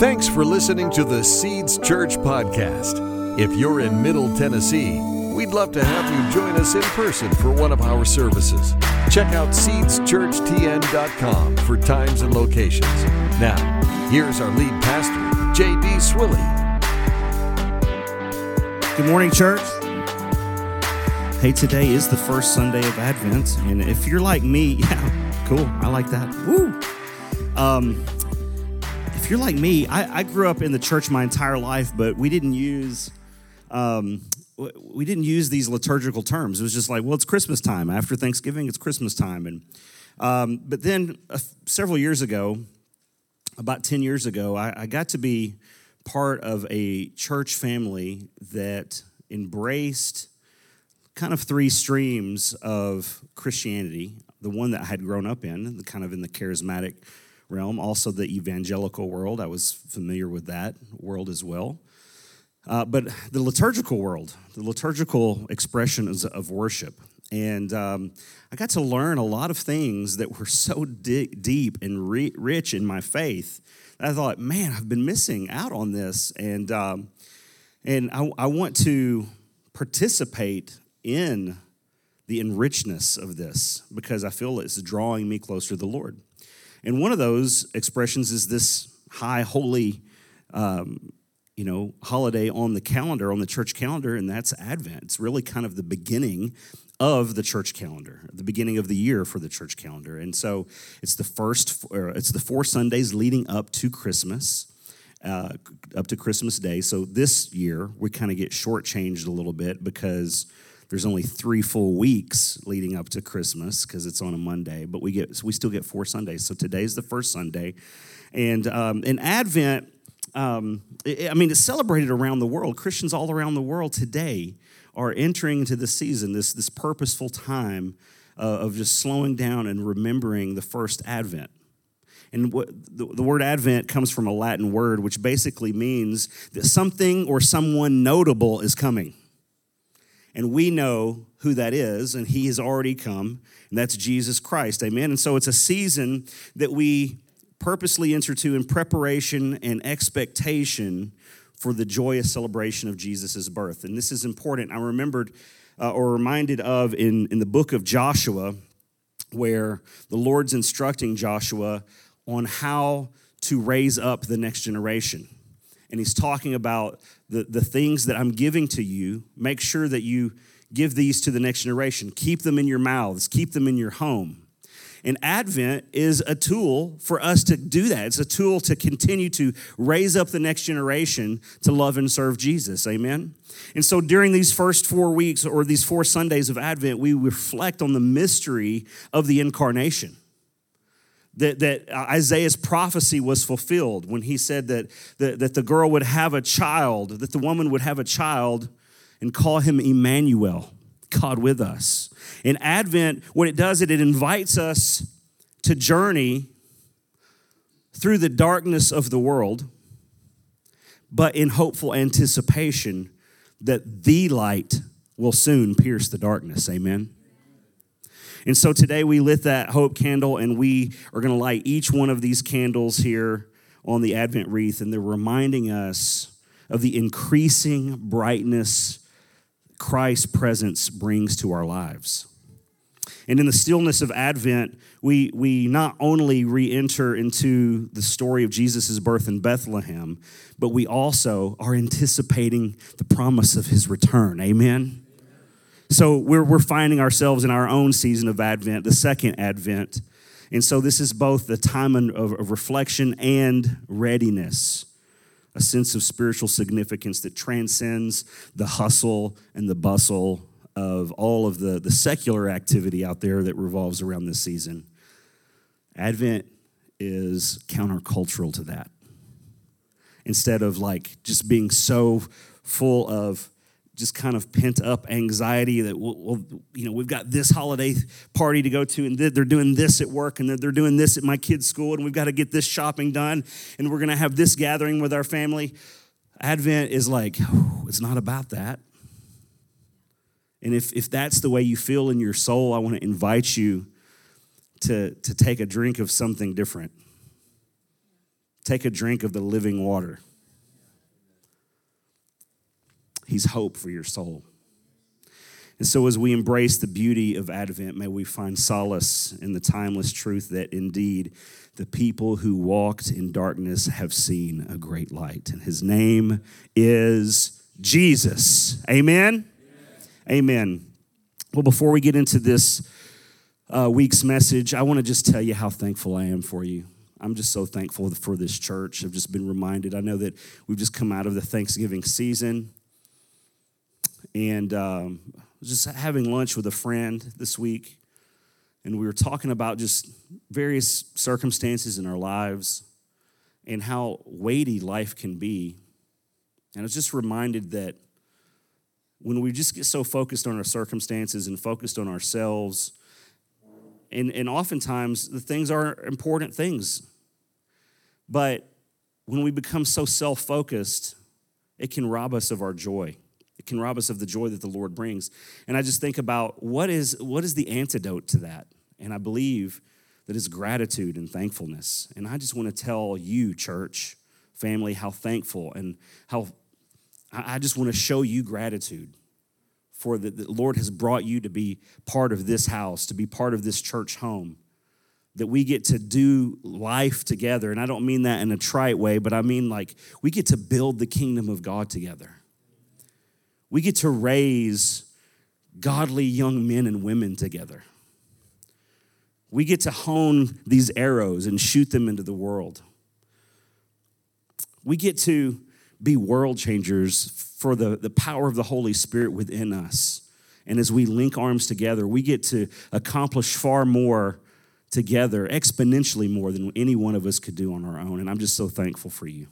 Thanks for listening to the Seeds Church podcast. If you're in Middle Tennessee, we'd love to have you join us in person for one of our services. Check out seedschurchtn.com for times and locations. Now, here's our lead pastor, J.D. Swilley. Good morning, church. Hey, today is the first Sunday of Advent, and if you're like me, yeah, cool, I like that. Woo! Um, if you're like me, I, I, grew up in the church my entire life, but we didn't use um, we didn't use these liturgical terms. It was just like, well, it's Christmas time. After Thanksgiving, it's Christmas time, and um, but then uh, several years ago, about ten years ago, I, I got to be part of a church family that embraced kind of three streams of Christianity. The one that I had grown up in, the kind of in the charismatic realm, also the evangelical world. I was familiar with that world as well. Uh, but the liturgical world, the liturgical expressions of worship. And um, I got to learn a lot of things that were so di- deep and rich in my faith. I thought, man, I've been missing out on this. And, um, and I, I want to participate in the enrichedness of this because I feel it's drawing me closer to the Lord. And one of those expressions is this high holy, um, you know, holiday on the calendar, on the church calendar, and that's Advent. It's really kind of the beginning of the church calendar, the beginning of the year for the church calendar. And so it's the first, it's the four Sundays leading up to Christmas. Uh, up to Christmas Day. So this year we kind of get shortchanged a little bit because there's only three full weeks leading up to Christmas because it's on a Monday, but we get we still get four Sundays. So today's the first Sunday, and um, in Advent, um, it, I mean, it's celebrated around the world. Christians all around the world today are entering into this season, this this purposeful time uh, of just slowing down and remembering the first Advent. And what, the, the, word Advent comes from a Latin word, which basically means that something or someone notable is coming and we know who that is, and he has already come, and that's Jesus Christ. Amen. And so it's a season that we purposely enter to in preparation and expectation for the joyous celebration of Jesus' birth. And this is important. I remembered uh, or reminded of in, in the book of Joshua, where the Lord's instructing Joshua on how to raise up the next generation and he's talking about the, the things that I'm giving to you. Make sure that you give these to the next generation. Keep them in your mouths, keep them in your home. And Advent is a tool for us to do that. It's a tool to continue to raise up the next generation to love and serve Jesus. Amen. And so during these first four weeks or these four Sundays of Advent, we reflect on the mystery of the incarnation that, that Isaiah's prophecy was fulfilled when he said that, that, that the girl would have a child, that the woman would have a child and call him Emmanuel, God with us. In Advent, what it does, it, it invites us to journey through the darkness of the world, but in hopeful anticipation that the light will soon pierce the darkness. Amen. And so today we lit that hope candle and we are going to light each one of these candles here on the Advent wreath, and they're reminding us of the increasing brightness Christ's presence brings to our lives. And in the stillness of Advent, we, we not only re enter into the story of Jesus' birth in Bethlehem, but we also are anticipating the promise of his return. Amen? So we're, we're finding ourselves in our own season of Advent, the second Advent. And so this is both the time of, of reflection and readiness, a sense of spiritual significance that transcends the hustle and the bustle of all of the, the secular activity out there that revolves around this season. Advent is countercultural to that. Instead of like just being so full of just kind of pent up anxiety that well, you know we've got this holiday party to go to and they're doing this at work and they're doing this at my kids school and we've got to get this shopping done and we're going to have this gathering with our family. Advent is like it's not about that. And if, if that's the way you feel in your soul i want to invite you to, to take a drink of something different. Take a drink of the living water. He's hope for your soul. And so, as we embrace the beauty of Advent, may we find solace in the timeless truth that indeed the people who walked in darkness have seen a great light. And his name is Jesus. Amen? Amen. Amen. Well, before we get into this uh, week's message, I want to just tell you how thankful I am for you. I'm just so thankful for this church. I've just been reminded. I know that we've just come out of the Thanksgiving season. And um, just having lunch with a friend this week, and we were talking about just various circumstances in our lives and how weighty life can be. And I was just reminded that when we just get so focused on our circumstances and focused on ourselves, and, and oftentimes the things are important things. But when we become so self focused, it can rob us of our joy. It can rob us of the joy that the Lord brings. And I just think about what is, what is the antidote to that? And I believe that is gratitude and thankfulness. And I just want to tell you, church, family, how thankful and how I just want to show you gratitude for that the Lord has brought you to be part of this house, to be part of this church home. That we get to do life together. And I don't mean that in a trite way, but I mean like we get to build the kingdom of God together. We get to raise godly young men and women together. We get to hone these arrows and shoot them into the world. We get to be world changers for the, the power of the Holy Spirit within us. And as we link arms together, we get to accomplish far more together, exponentially more than any one of us could do on our own. And I'm just so thankful for you.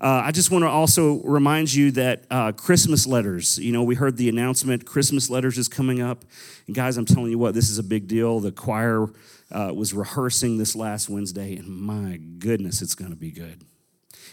Uh, I just want to also remind you that uh, Christmas letters, you know, we heard the announcement, Christmas letters is coming up. And guys, I'm telling you what, this is a big deal. The choir uh, was rehearsing this last Wednesday, and my goodness, it's going to be good.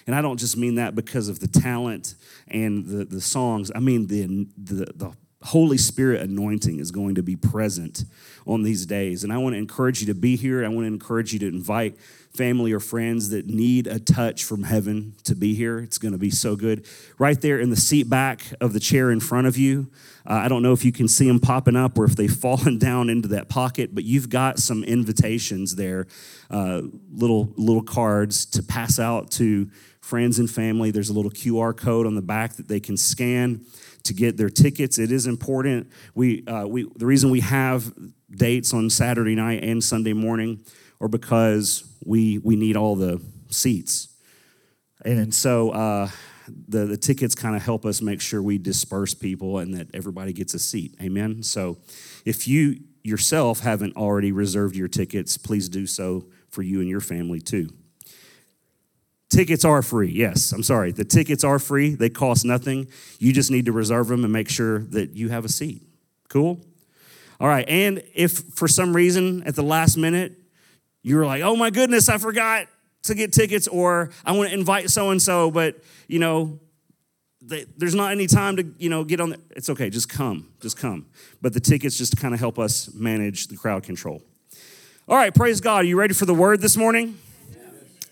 And I don't just mean that because of the talent and the, the songs, I mean the, the, the Holy Spirit anointing is going to be present on these days. And I want to encourage you to be here. I want to encourage you to invite family or friends that need a touch from heaven to be here. It's going to be so good. Right there in the seat back of the chair in front of you. Uh, I don't know if you can see them popping up or if they've fallen down into that pocket, but you've got some invitations there, uh, little little cards to pass out to friends and family. There's a little QR code on the back that they can scan to get their tickets. It is important. We, uh, we, the reason we have dates on Saturday night and Sunday morning or because we, we need all the seats. And so uh, the, the tickets kind of help us make sure we disperse people and that everybody gets a seat. Amen. So if you yourself haven't already reserved your tickets, please do so for you and your family too. Tickets are free. Yes, I'm sorry. The tickets are free. They cost nothing. You just need to reserve them and make sure that you have a seat. Cool? All right. And if for some reason at the last minute you were like, oh my goodness, I forgot to get tickets, or I want to invite so and so, but you know, there's not any time to you know get on. The, it's okay. Just come. Just come. But the tickets just kind of help us manage the crowd control. All right. Praise God. Are you ready for the word this morning?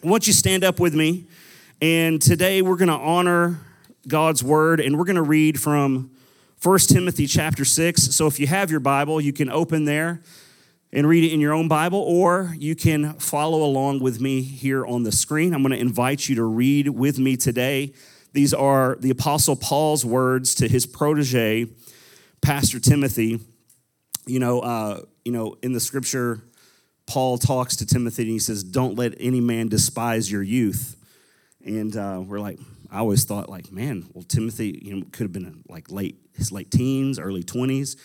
I want you stand up with me. And today we're going to honor God's word and we're going to read from 1 Timothy chapter 6. So if you have your Bible, you can open there and read it in your own Bible, or you can follow along with me here on the screen. I'm going to invite you to read with me today. These are the Apostle Paul's words to his protege, Pastor Timothy. You know, uh, you know, in the scripture, Paul talks to Timothy and he says, Don't let any man despise your youth. And uh, we're like, I always thought, like, man, well, Timothy, you know, could have been like late, his late teens, early 20s.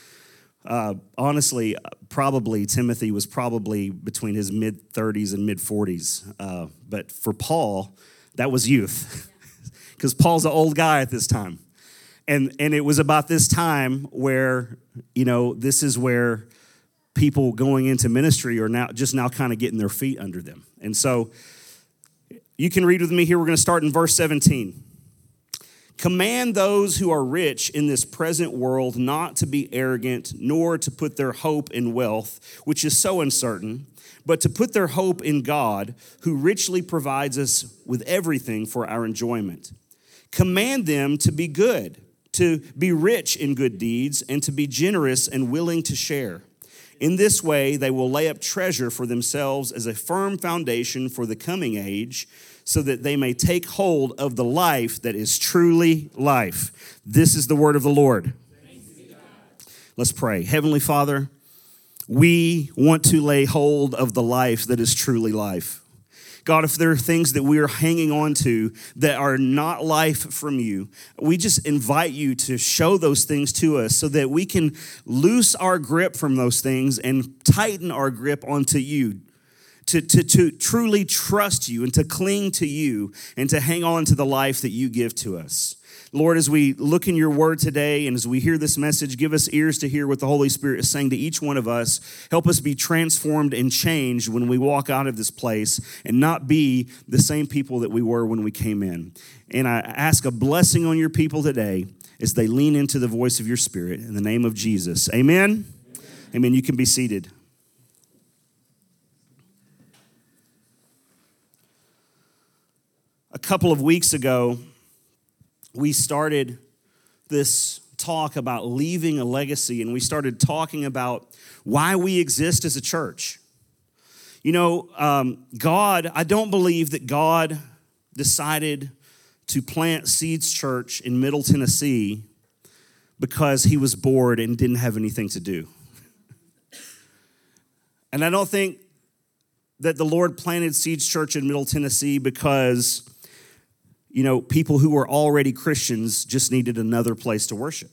Uh, honestly, probably Timothy was probably between his mid 30s and mid 40s. Uh, but for Paul, that was youth, because Paul's an old guy at this time. And, and it was about this time where, you know, this is where people going into ministry are now just now kind of getting their feet under them. And so you can read with me here. We're going to start in verse 17. Command those who are rich in this present world not to be arrogant, nor to put their hope in wealth, which is so uncertain, but to put their hope in God, who richly provides us with everything for our enjoyment. Command them to be good, to be rich in good deeds, and to be generous and willing to share. In this way, they will lay up treasure for themselves as a firm foundation for the coming age so that they may take hold of the life that is truly life. This is the word of the Lord. Let's pray. Heavenly Father, we want to lay hold of the life that is truly life. God, if there are things that we are hanging on to that are not life from you, we just invite you to show those things to us so that we can loose our grip from those things and tighten our grip onto you to, to, to truly trust you and to cling to you and to hang on to the life that you give to us. Lord, as we look in your word today and as we hear this message, give us ears to hear what the Holy Spirit is saying to each one of us. Help us be transformed and changed when we walk out of this place and not be the same people that we were when we came in. And I ask a blessing on your people today as they lean into the voice of your Spirit in the name of Jesus. Amen. Amen. Amen. You can be seated. A couple of weeks ago, we started this talk about leaving a legacy, and we started talking about why we exist as a church. You know, um, God, I don't believe that God decided to plant Seeds Church in Middle Tennessee because he was bored and didn't have anything to do. and I don't think that the Lord planted Seeds Church in Middle Tennessee because you know, people who were already Christians just needed another place to worship.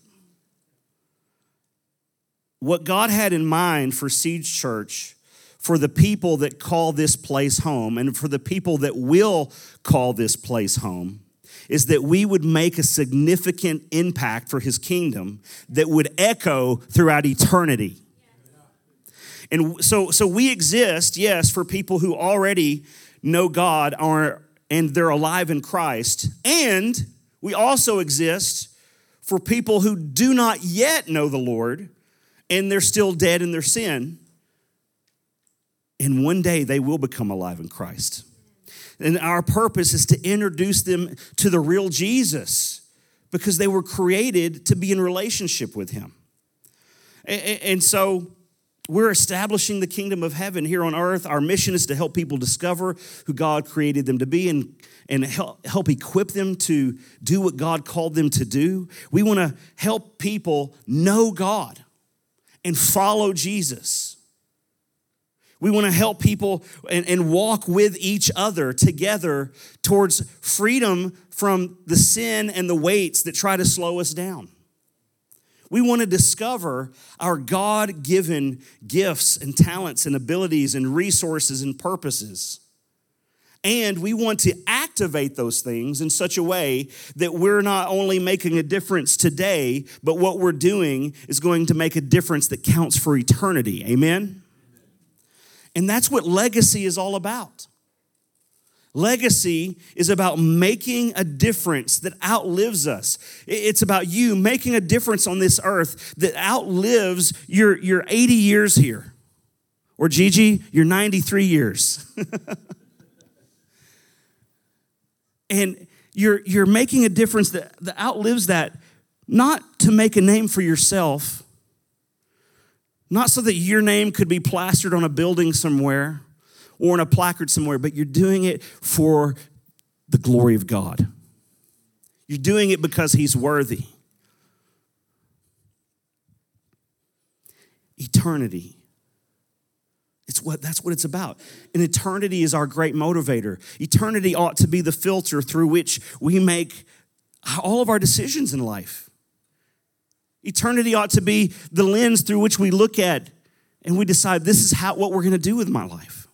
What God had in mind for Seeds Church, for the people that call this place home, and for the people that will call this place home, is that we would make a significant impact for his kingdom that would echo throughout eternity. And so, so we exist, yes, for people who already know God, are, and they're alive in Christ. And we also exist for people who do not yet know the Lord and they're still dead in their sin. And one day they will become alive in Christ. And our purpose is to introduce them to the real Jesus because they were created to be in relationship with Him. And so we're establishing the kingdom of heaven here on earth. Our mission is to help people discover who God created them to be and, and help, help equip them to do what God called them to do. We want to help people know God and follow Jesus. We want to help people and, and walk with each other together towards freedom from the sin and the weights that try to slow us down. We want to discover our God given gifts and talents and abilities and resources and purposes. And we want to activate those things in such a way that we're not only making a difference today, but what we're doing is going to make a difference that counts for eternity. Amen? And that's what legacy is all about. Legacy is about making a difference that outlives us. It's about you making a difference on this earth that outlives your, your 80 years here. Or Gigi, your 93 years. and you're, you're making a difference that, that outlives that, not to make a name for yourself, not so that your name could be plastered on a building somewhere or in a placard somewhere, but you're doing it for the glory of God. You're doing it because He's worthy. Eternity. It's what that's what it's about. And eternity is our great motivator. Eternity ought to be the filter through which we make all of our decisions in life. Eternity ought to be the lens through which we look at and we decide this is how what we're going to do with my life.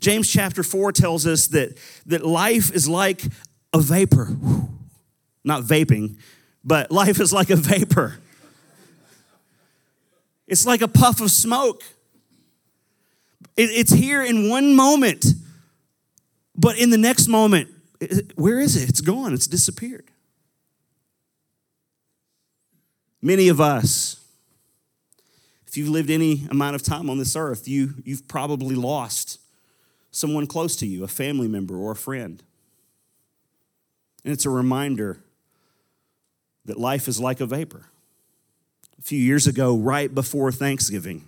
James chapter 4 tells us that, that life is like a vapor. Not vaping, but life is like a vapor. It's like a puff of smoke. It, it's here in one moment, but in the next moment, where is it? It's gone, it's disappeared. Many of us, if you've lived any amount of time on this earth, you, you've probably lost someone close to you, a family member or a friend. And it's a reminder that life is like a vapor. A few years ago, right before Thanksgiving,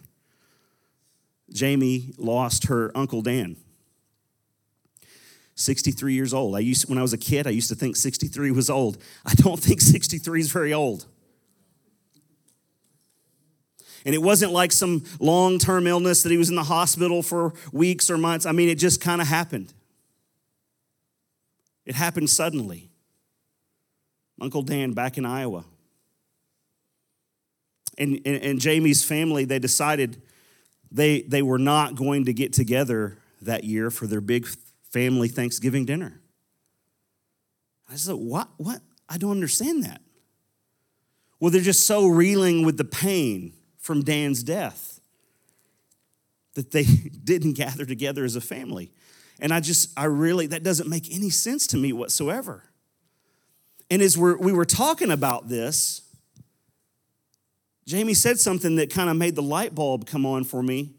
Jamie lost her Uncle Dan. 63 years old. I used when I was a kid, I used to think 63 was old. I don't think 63 is very old. And it wasn't like some long term illness that he was in the hospital for weeks or months. I mean, it just kind of happened. It happened suddenly. Uncle Dan back in Iowa. And, and, and, Jamie's family, they decided they, they were not going to get together that year for their big family Thanksgiving dinner. I said, What? What? I don't understand that. Well, they're just so reeling with the pain from Dan's death that they didn't gather together as a family. And I just, I really, that doesn't make any sense to me whatsoever. And as we're, we were talking about this, Jamie said something that kind of made the light bulb come on for me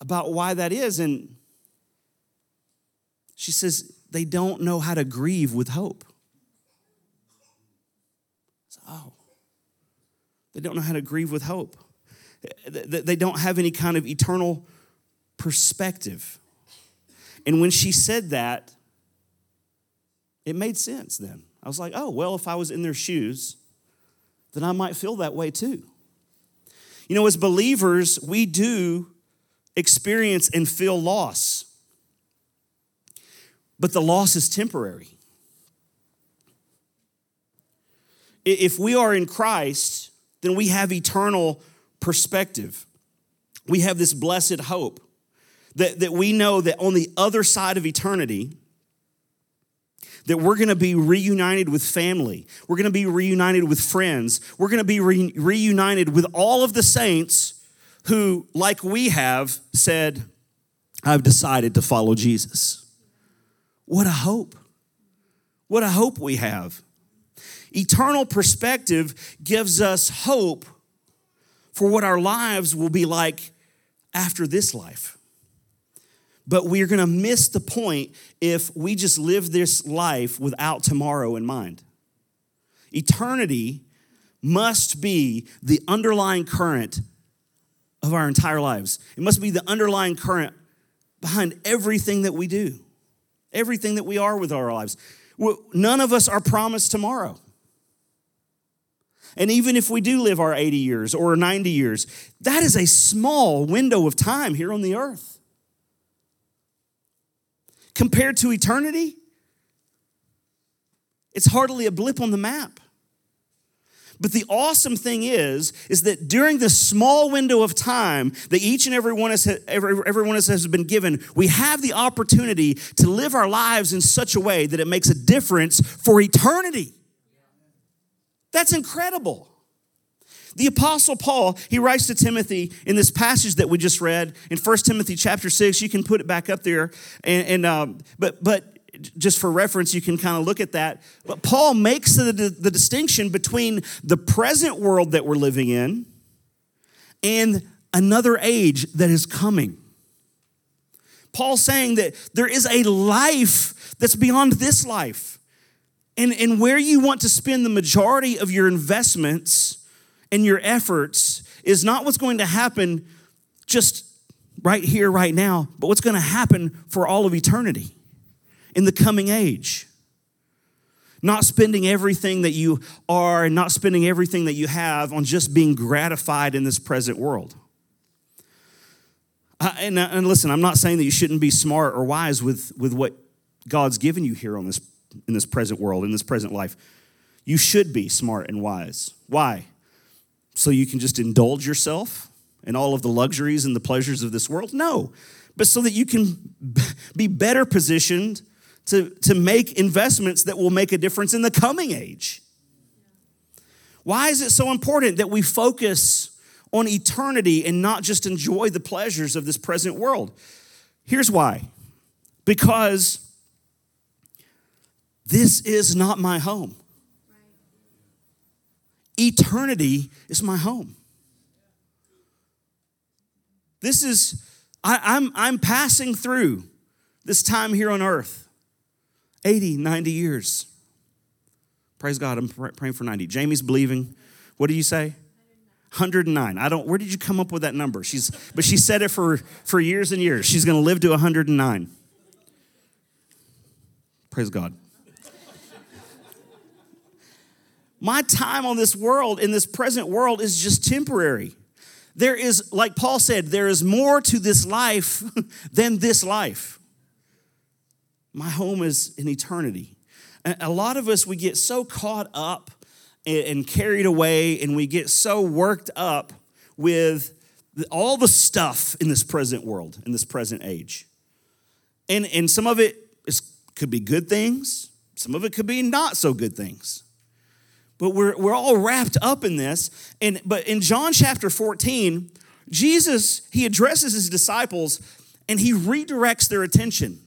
about why that is. And she says, they don't know how to grieve with hope. oh, they don't know how to grieve with hope. They don't have any kind of eternal perspective. And when she said that, it made sense then. I was like, oh, well, if I was in their shoes, then I might feel that way too. You know, as believers, we do experience and feel loss, but the loss is temporary. If we are in Christ, then we have eternal perspective. We have this blessed hope that, that we know that on the other side of eternity, that we're going to be reunited with family. We're going to be reunited with friends. We're going to be re- reunited with all of the saints who, like we have, said, I've decided to follow Jesus. What a hope. What a hope we have. Eternal perspective gives us hope for what our lives will be like after this life. But we're gonna miss the point if we just live this life without tomorrow in mind. Eternity must be the underlying current of our entire lives. It must be the underlying current behind everything that we do, everything that we are with our lives. None of us are promised tomorrow. And even if we do live our 80 years or 90 years, that is a small window of time here on the earth. Compared to eternity, it's hardly a blip on the map. But the awesome thing is, is that during this small window of time that each and every one, every, every one of us has been given, we have the opportunity to live our lives in such a way that it makes a difference for eternity. That's incredible. The apostle Paul, he writes to Timothy in this passage that we just read in 1 Timothy chapter 6. You can put it back up there. And, and um, but, but just for reference, you can kind of look at that. But Paul makes the, the, the distinction between the present world that we're living in and another age that is coming. Paul's saying that there is a life that's beyond this life. And, and where you want to spend the majority of your investments and your efforts is not what's going to happen just right here, right now, but what's going to happen for all of eternity in the coming age. Not spending everything that you are and not spending everything that you have on just being gratified in this present world. Uh, and, and listen, I'm not saying that you shouldn't be smart or wise with, with what God's given you here on this in this present world, in this present life. You should be smart and wise. Why? So you can just indulge yourself in all of the luxuries and the pleasures of this world? No, but so that you can be better positioned to, to make investments that will make a difference in the coming age. Why is it so important that we focus on eternity and not just enjoy the pleasures of this present world? Here's why because this is not my home. eternity is my home. This is, I, I'm, I'm passing through this time here on earth 80, 90 years. Praise God, I'm praying for 90. Jamie's believing. What do you say? 109. I don't, where did you come up with that number? She's, but she said it for, for years and years. She's going to live to 109. Praise God. My time on this world, in this present world, is just temporary. There is, like Paul said, there is more to this life than this life. My home is in eternity. A lot of us, we get so caught up and carried away, and we get so worked up with all the stuff in this present world, in this present age. And, and some of it is, could be good things, some of it could be not so good things. But we're, we're all wrapped up in this. And, but in John chapter 14, Jesus, he addresses his disciples and he redirects their attention.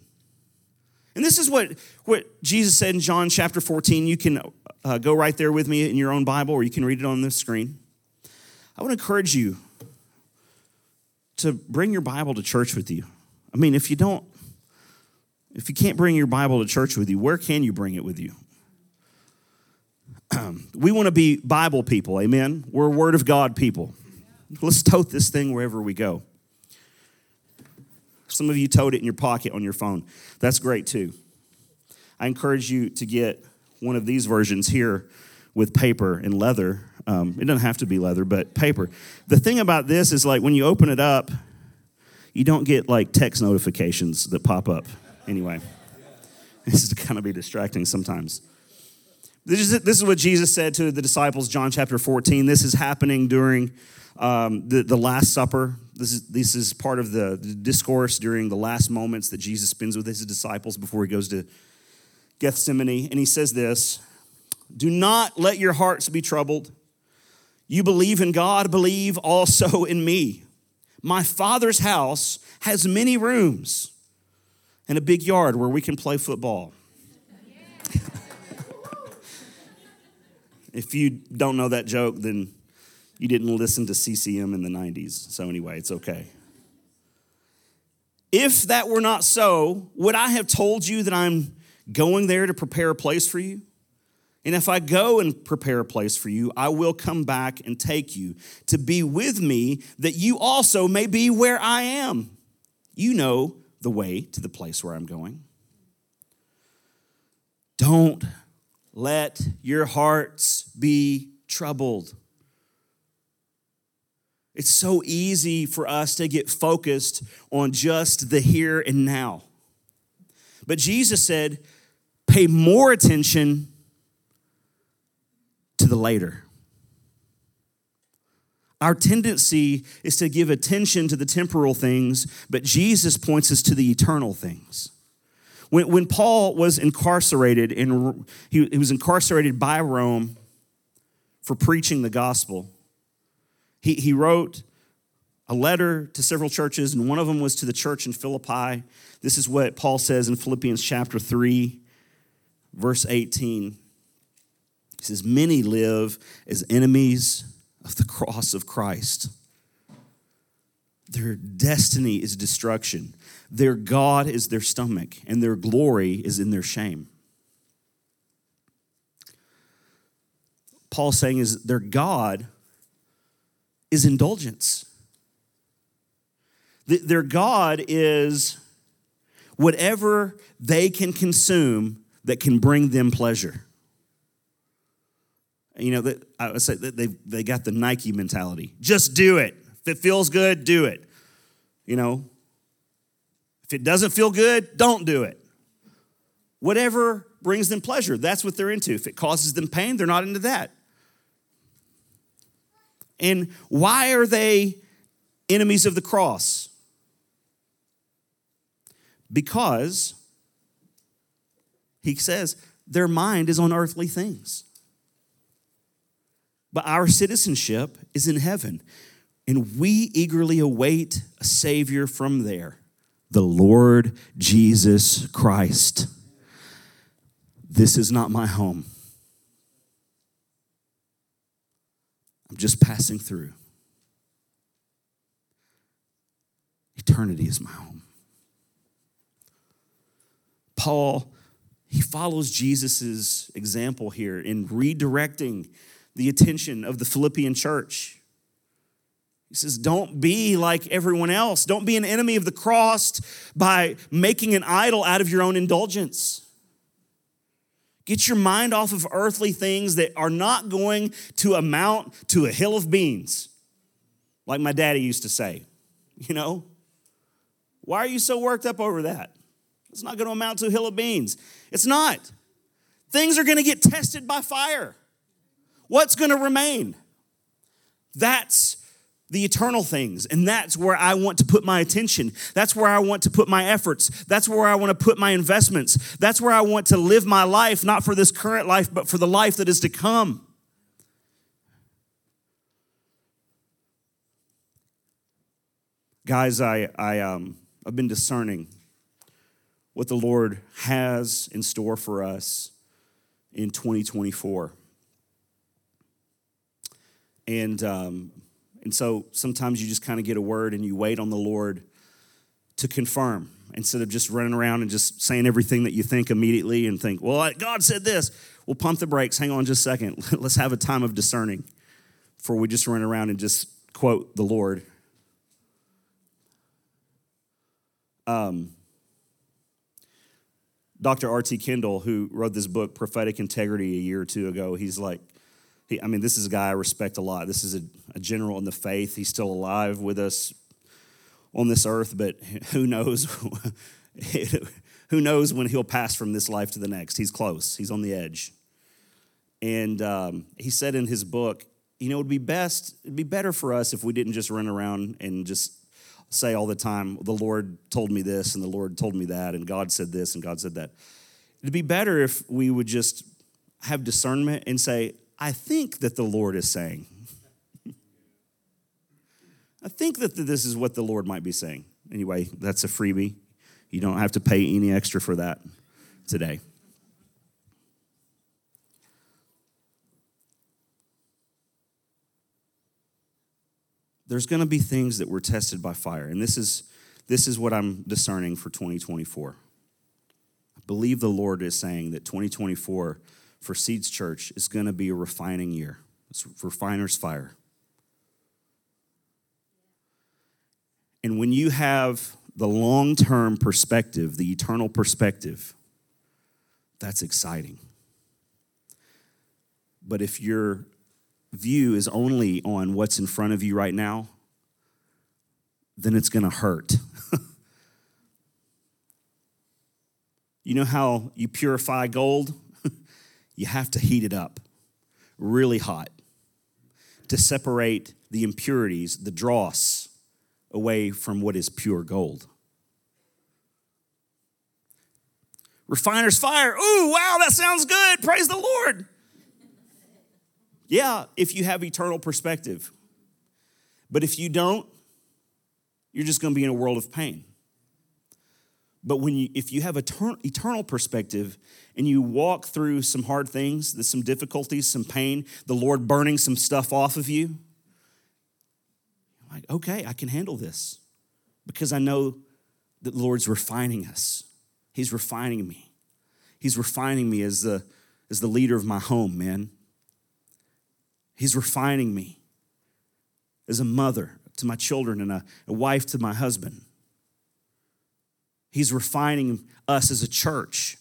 And this is what, what Jesus said in John chapter 14. You can uh, go right there with me in your own Bible, or you can read it on the screen. I to encourage you to bring your Bible to church with you. I mean, if you don't, if you can't bring your Bible to church with you, where can you bring it with you? we want to be Bible people, amen? We're Word of God people. Let's tote this thing wherever we go. Some of you tote it in your pocket on your phone. That's great too. I encourage you to get one of these versions here with paper and leather. Um, it doesn't have to be leather, but paper. The thing about this is like when you open it up, you don't get like text notifications that pop up. Anyway, this is kind of be distracting sometimes. This is, this is what Jesus said to the disciples, John chapter 14. This is happening during um, the, the Last Supper. This is, this is part of the discourse during the last moments that Jesus spends with his disciples before he goes to Gethsemane. And he says this Do not let your hearts be troubled. You believe in God, believe also in me. My Father's house has many rooms and a big yard where we can play football. if you don't know that joke, then you didn't listen to CCM in the 90s. So, anyway, it's okay. If that were not so, would I have told you that I'm going there to prepare a place for you? And if I go and prepare a place for you, I will come back and take you to be with me, that you also may be where I am. You know the way to the place where I'm going. Don't let your hearts be troubled. It's so easy for us to get focused on just the here and now. But Jesus said, pay more attention to the later. Our tendency is to give attention to the temporal things, but Jesus points us to the eternal things. When, when Paul was incarcerated, in, he, he was incarcerated by Rome for preaching the gospel. He, he wrote a letter to several churches, and one of them was to the church in Philippi. This is what Paul says in Philippians chapter 3, verse 18. He says, Many live as enemies of the cross of Christ. Their destiny is destruction. Their God is their stomach, and their glory is in their shame. Paul's saying is their God is indulgence. Their God is whatever they can consume that can bring them pleasure. You know, I would say that they they got the Nike mentality. Just do it. If it feels good, do it. You know, if it doesn't feel good, don't do it. Whatever brings them pleasure, that's what they're into. If it causes them pain, they're not into that. And why are they enemies of the cross? Because he says their mind is on earthly things. But our citizenship is in heaven, and we eagerly await a Savior from there, the Lord Jesus Christ. This is not my home. I'm just passing through. Eternity is my home. Paul, he follows Jesus' example here in redirecting the attention of the Philippian church. He says, Don't be like everyone else. Don't be an enemy of the cross by making an idol out of your own indulgence. Get your mind off of earthly things that are not going to amount to a hill of beans, like my daddy used to say. You know? Why are you so worked up over that? It's not going to amount to a hill of beans. It's not. Things are going to get tested by fire. What's going to remain? That's the eternal things. And that's where I want to put my attention. That's where I want to put my efforts. That's where I want to put my investments. That's where I want to live my life, not for this current life, but for the life that is to come. Guys, I, I, um, I've been discerning what the Lord has in store for us in 2024. And um, and so sometimes you just kind of get a word and you wait on the Lord to confirm instead of just running around and just saying everything that you think immediately and think, well, God said this. We'll pump the brakes. Hang on just a second. Let's have a time of discerning before we just run around and just quote the Lord. Um, Dr. R.T. Kendall, who wrote this book, Prophetic Integrity, a year or two ago, he's like, he, I mean, this is a guy I respect a lot. This is a, a general in the faith. He's still alive with us on this earth, but who knows? who knows when he'll pass from this life to the next? He's close, he's on the edge. And um, he said in his book, you know, it'd be best, it'd be better for us if we didn't just run around and just say all the time, the Lord told me this and the Lord told me that, and God said this and God said that. It'd be better if we would just have discernment and say, I think that the Lord is saying. I think that this is what the Lord might be saying. Anyway, that's a freebie. You don't have to pay any extra for that today. There's going to be things that were tested by fire, and this is this is what I'm discerning for 2024. I believe the Lord is saying that 2024 for Seeds Church is going to be a refining year. It's refiner's fire. And when you have the long term perspective, the eternal perspective, that's exciting. But if your view is only on what's in front of you right now, then it's going to hurt. you know how you purify gold? You have to heat it up really hot to separate the impurities, the dross, away from what is pure gold. Refiner's fire. Ooh, wow, that sounds good. Praise the Lord. Yeah, if you have eternal perspective. But if you don't, you're just going to be in a world of pain. But when you, if you have a eternal perspective and you walk through some hard things, some difficulties, some pain, the Lord burning some stuff off of you, like, okay, I can handle this because I know that the Lord's refining us. He's refining me. He's refining me as the, as the leader of my home, man. He's refining me as a mother to my children and a, a wife to my husband. He's refining us as a church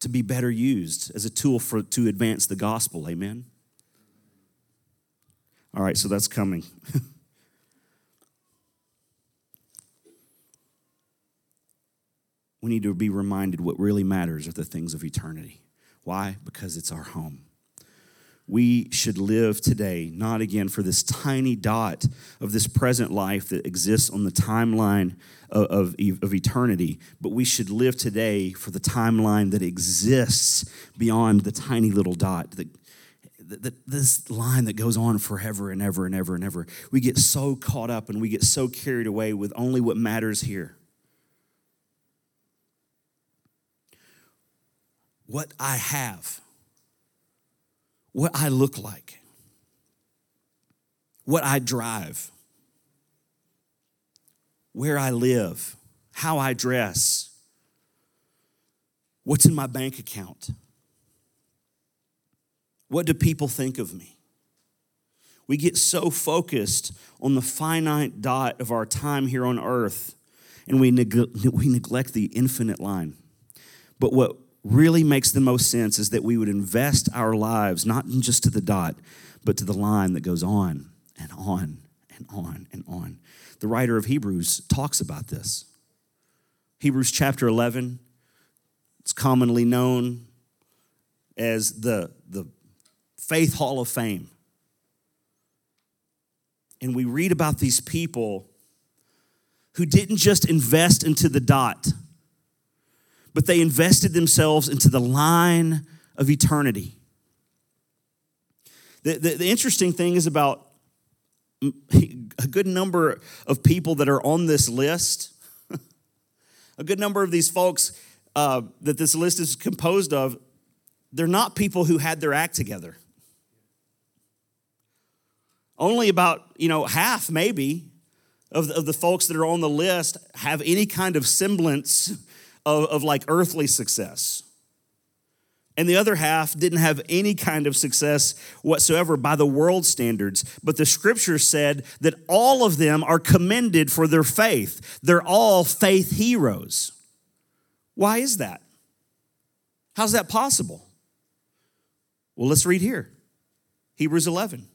to be better used as a tool for to advance the gospel. Amen. All right, so that's coming. we need to be reminded what really matters are the things of eternity. Why? Because it's our home we should live today, not again for this tiny dot of this present life that exists on the timeline of, of, of, eternity, but we should live today for the timeline that exists beyond the tiny little dot. That, that, this line that goes on forever and ever and ever and ever. We get so caught up and we get so carried away with only what matters here. What I have what I look like, what I drive, where I live, how I dress, what's in my bank account. What do people think of me? We get so focused on the finite dot of our time here on earth and we, neg- we neglect the infinite line. But what really makes the most sense is that we would invest our lives not just to the dot, but to the line that goes on and on and on and on. The writer of Hebrews talks about this. Hebrews chapter 11, it's commonly known as the, the Faith Hall of Fame. And we read about these people who didn't just invest into the dot, but they invested themselves into the line of eternity. The, the, the, interesting thing is about a good number of people that are on this list, a good number of these folks uh, that this list is composed of, they're not people who had their act together. Only about, you know, half maybe of the, of the folks that are on the list have any kind of semblance of, of like earthly success. And the other half didn't have any kind of success whatsoever by the world standards. But the scripture said that all of them are commended for their faith. They're all faith heroes. Why is that? How's that possible? Well, let's read here Hebrews 11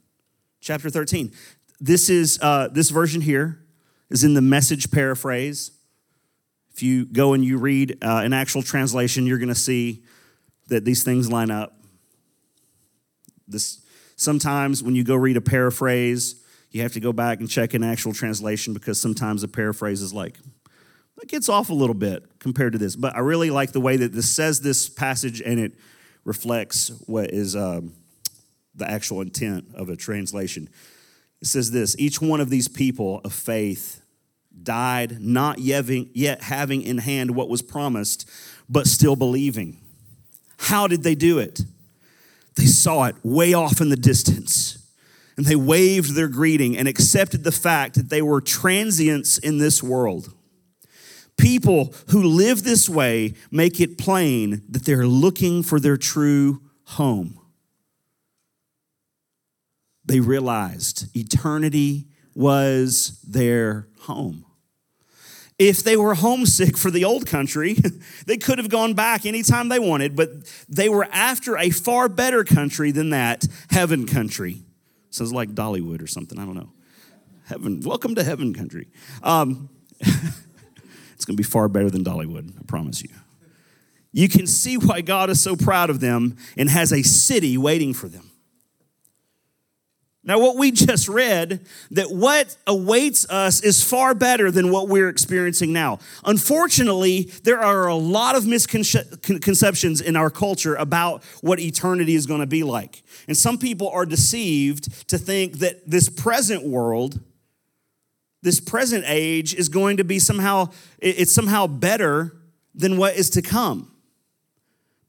chapter 13. This is uh, this version here is in the message paraphrase. If you go and you read uh, an actual translation, you're going to see that these things line up. This sometimes when you go read a paraphrase, you have to go back and check an actual translation because sometimes a paraphrase is like it gets off a little bit compared to this. But I really like the way that this says this passage and it reflects what is. Um, the actual intent of a translation. It says this each one of these people of faith died not yet having in hand what was promised, but still believing. How did they do it? They saw it way off in the distance and they waved their greeting and accepted the fact that they were transients in this world. People who live this way make it plain that they're looking for their true home they realized eternity was their home. If they were homesick for the old country, they could have gone back anytime they wanted, but they were after a far better country than that heaven country. Sounds like Dollywood or something, I don't know. Heaven, welcome to heaven country. Um, it's to be far better than Dollywood, I promise you. You can see why God is so proud of them and has a city waiting for them. Now, what we just read, that what awaits us is far better than what we're experiencing now. Unfortunately, there are a lot of misconceptions in our culture about what eternity is going to be like. And some people are deceived to think that this present world, this present age, is going to be somehow, it's somehow better than what is to come.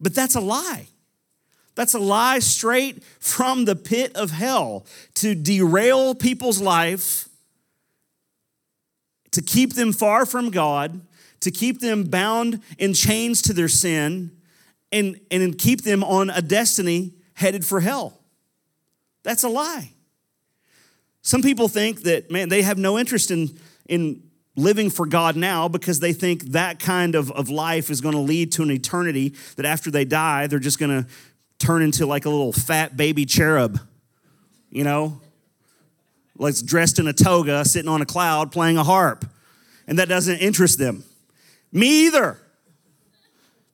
But that's a lie. That's a lie straight from the pit of hell to derail people's life, to keep them far from God, to keep them bound in chains to their sin, and, and keep them on a destiny headed for hell. That's a lie. Some people think that, man, they have no interest in, in living for God now because they think that kind of, of life is going to lead to an eternity that after they die, they're just going to turn into like a little fat baby cherub, you know, like dressed in a toga, sitting on a cloud, playing a harp. And that doesn't interest them. Me either.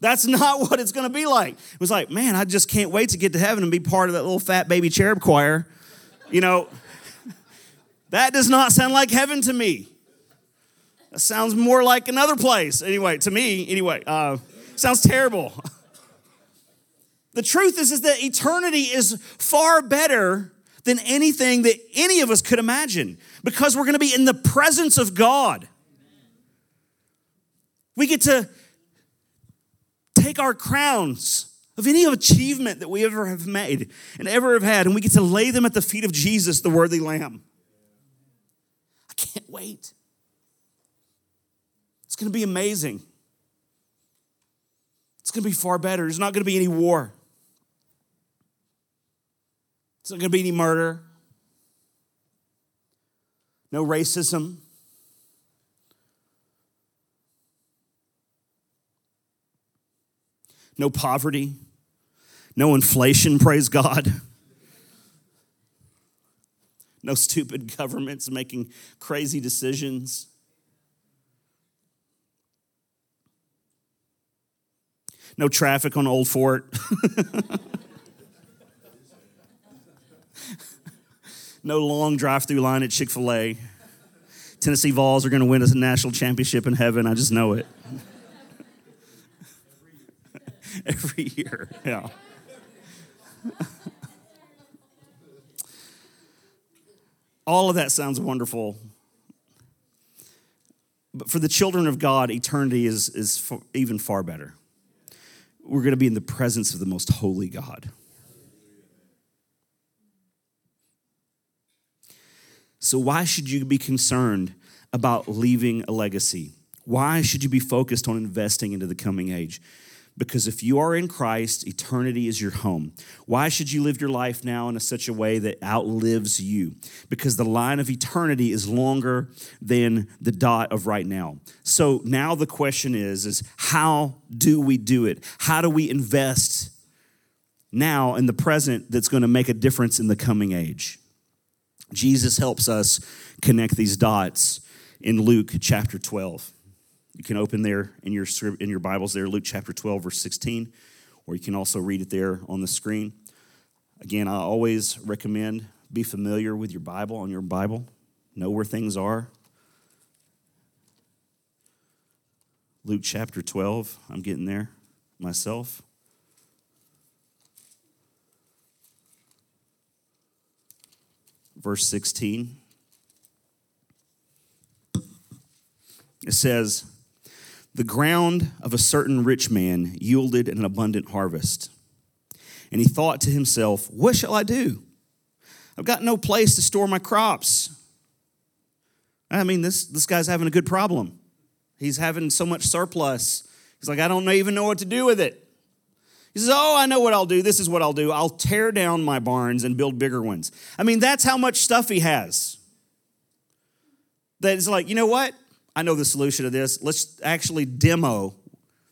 That's not what it's going to be like. It was like, man, I just can't wait to get to heaven and be part of that little fat baby cherub choir. You know, that does not sound like heaven to me. That sounds more like another place. Anyway, to me, anyway, uh, sounds terrible. The truth is, is that eternity is far better than anything that any of us could imagine because we're going to be in the presence of God. We get to take our crowns of any achievement that we ever have made and ever have had, and we get to lay them at the feet of Jesus, the worthy Lamb. I can't wait. It's going to be amazing. It's going to be far better. There's not going to be any war. It's not going to be any murder. No racism. No poverty. No inflation, praise God. No stupid governments making crazy decisions. No traffic on Old Fort. no long drive through line at Chick fil A. Tennessee Vols are going to win us a national championship in heaven. I just know it. Every year, yeah. All of that sounds wonderful. But for the children of God, eternity is, is even far better we're going to be in the presence of the most holy God. So, why should you be concerned about leaving a legacy? Why should you be focused on investing into the coming age? Because if you are in Christ, eternity is your home. Why should you live your life now in a, such a way that outlives you? Because the line of eternity is longer than the dot of right now. So now the question is, is how do we do it? How do we invest now in the present that's going to make a difference in the coming age? Jesus helps us connect these dots in Luke chapter 12. You can open there in your, in your Bibles there, Luke chapter 12, verse 16, or you can also read it there on the screen. Again, I always recommend be familiar with your Bible on your Bible, know where things are. Luke chapter 12, I'm getting there myself. Verse 16. It says, the ground of a certain rich man yielded an abundant harvest. And he thought to himself, What shall I do? I've got no place to store my crops. I mean, this, this guy's having a good problem. He's having so much surplus. He's like, I don't even know what to do with it. He says, Oh, I know what I'll do. This is what I'll do. I'll tear down my barns and build bigger ones. I mean, that's how much stuff he has. That is like, you know what? I know the solution to this. Let's actually demo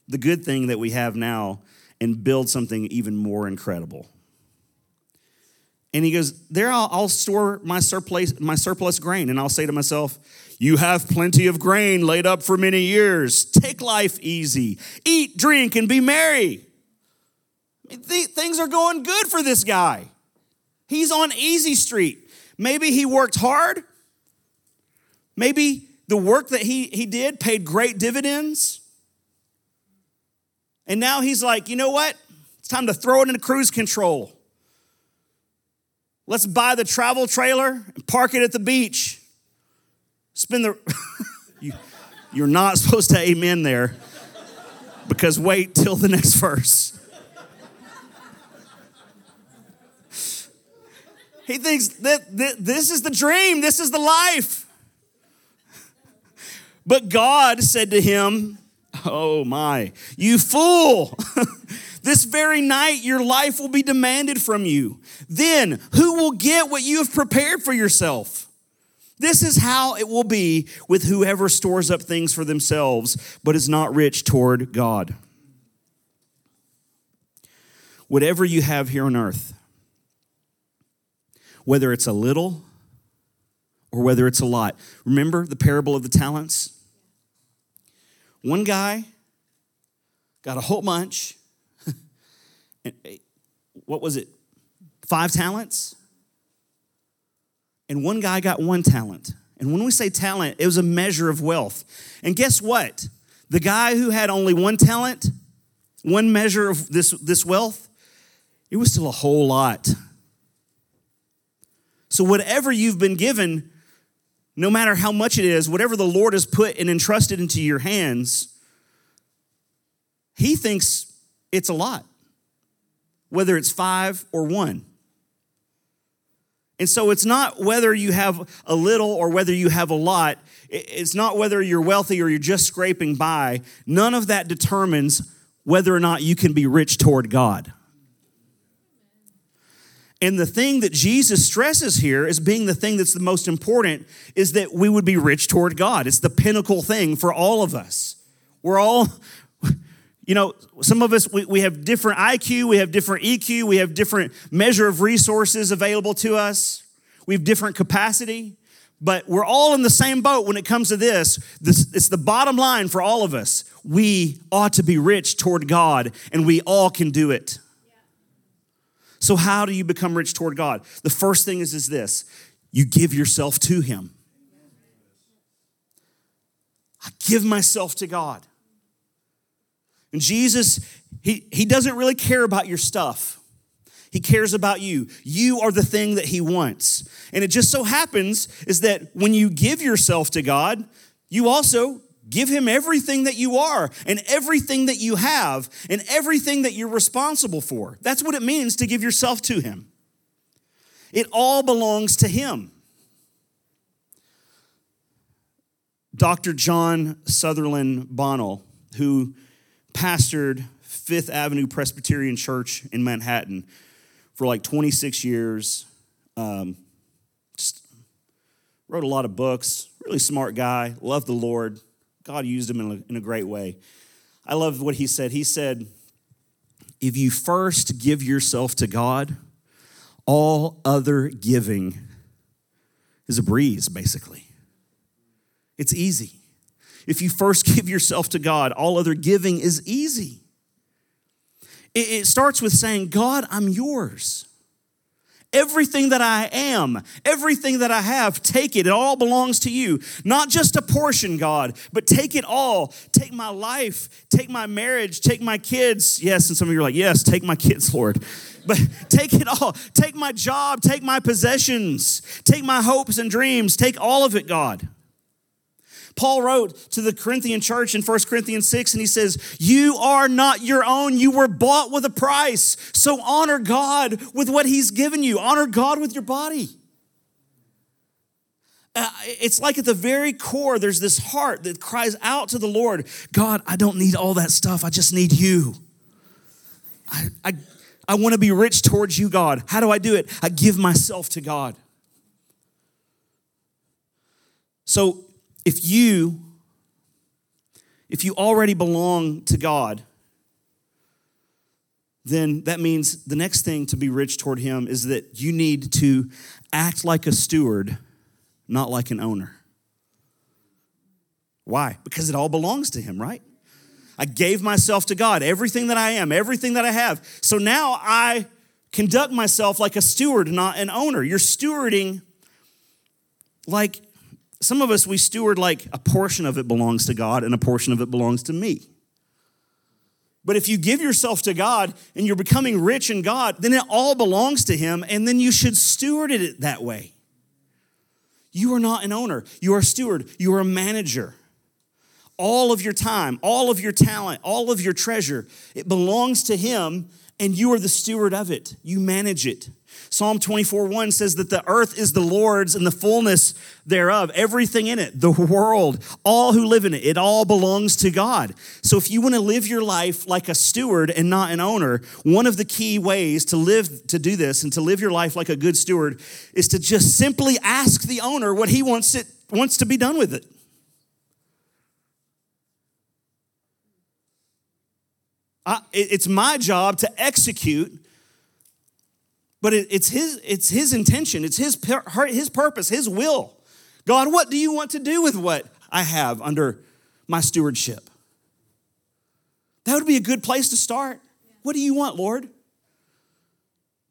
the good thing that we have now and build something even more incredible. And he goes, There, I'll, I'll, store my surplus, my surplus grain. And I'll say to myself, You have plenty of grain laid up for many years. Take life easy. Eat, drink, and be merry. Things are going good for this guy. He's on easy street. Maybe he worked hard. Maybe the work that he, he did paid great dividends. And now he's like, you know what? It's time to throw it into cruise control. Let's buy the travel trailer and park it at the beach. Spend the. you, you're not supposed to amen there because wait till the next verse. He thinks that, this is the dream, this is the life. But God said to him, Oh my, you fool! this very night your life will be demanded from you. Then who will get what you have prepared for yourself? This is how it will be with whoever stores up things for themselves, but is not rich toward God. Whatever you have here on earth, whether it's a little or whether it's a lot. Remember the parable of the talents? One guy got a whole bunch. Eh, what was it? Five talents? And one guy got one talent. And when we say talent, it was a measure of wealth. And guess what? The guy who had only one talent, one measure of this, this wealth, it was still a whole lot. So, whatever you've been given, no matter how much it is, whatever the Lord has put and entrusted into your hands, he thinks it's a lot. whether it's five or one. And so it's not whether you have a little or whether you have a lot. It's not whether you're wealthy or you're just scraping by. None of that determines whether or not you can be rich toward God. And the thing that Jesus stresses here as being the thing that's the most important is that we would be rich toward God. It's the pinnacle thing for all of us. We're all, you know, some of us, we, we have different IQ, we have different EQ, we have different measure of resources available to us, we have different capacity, but we're all in the same boat when it comes to this. this it's the bottom line for all of us. We ought to be rich toward God, and we all can do it. So, how do you become rich toward God? The first thing is, is this you give yourself to Him. I give myself to God. And Jesus, he, he doesn't really care about your stuff. He cares about you. You are the thing that he wants. And it just so happens is that when you give yourself to God, you also Give him everything that you are and everything that you have and everything that you're responsible for. That's what it means to give yourself to him. It all belongs to him. Dr. John Sutherland Bonnell, who pastored Fifth Avenue Presbyterian Church in Manhattan for like 26 years, um, wrote a lot of books, really smart guy, loved the Lord God used him in a, in a great way. I love what he said. He said, If you first give yourself to God, all other giving is a breeze, basically. It's easy. If you first give yourself to God, all other giving is easy. It, it starts with saying, God, I'm yours. Everything that I am, everything that I have, take it. It all belongs to you. Not just a portion, God, but take it all. Take my life, take my marriage, take my kids. Yes, and some of you are like, yes, take my kids, Lord. But take it all. Take my job, take my possessions, take my hopes and dreams, take all of it, God. Paul wrote to the Corinthian church in 1 Corinthians 6, and he says, You are not your own. You were bought with a price. So honor God with what he's given you, honor God with your body. Uh, it's like at the very core, there's this heart that cries out to the Lord God, I don't need all that stuff. I just need you. I, I, I want to be rich towards you, God. How do I do it? I give myself to God. So if you if you already belong to God, then that means the next thing to be rich toward him is that you need to act like a steward, not like an owner. Why? Because it all belongs to him, right? I gave myself to God, everything that I am, everything that I have. So now I conduct myself like a steward, not an owner. You're stewarding like some of us, we steward like a portion of it belongs to God and a portion of it belongs to me. But if you give yourself to God and you're becoming rich in God, then it all belongs to Him, and then you should steward it that way. You are not an owner, you are a steward, you are a manager. All of your time, all of your talent, all of your treasure, it belongs to Him, and you are the steward of it. You manage it. Psalm 24 1 says that the earth is the Lord's and the fullness thereof, everything in it, the world, all who live in it, it all belongs to God. So if you want to live your life like a steward and not an owner, one of the key ways to live, to do this and to live your life like a good steward is to just simply ask the owner what he wants, it, wants to be done with it. I, it's my job to execute but it, it's, his, it's his intention, it's his, his purpose, his will. God, what do you want to do with what I have under my stewardship? That would be a good place to start. What do you want, Lord?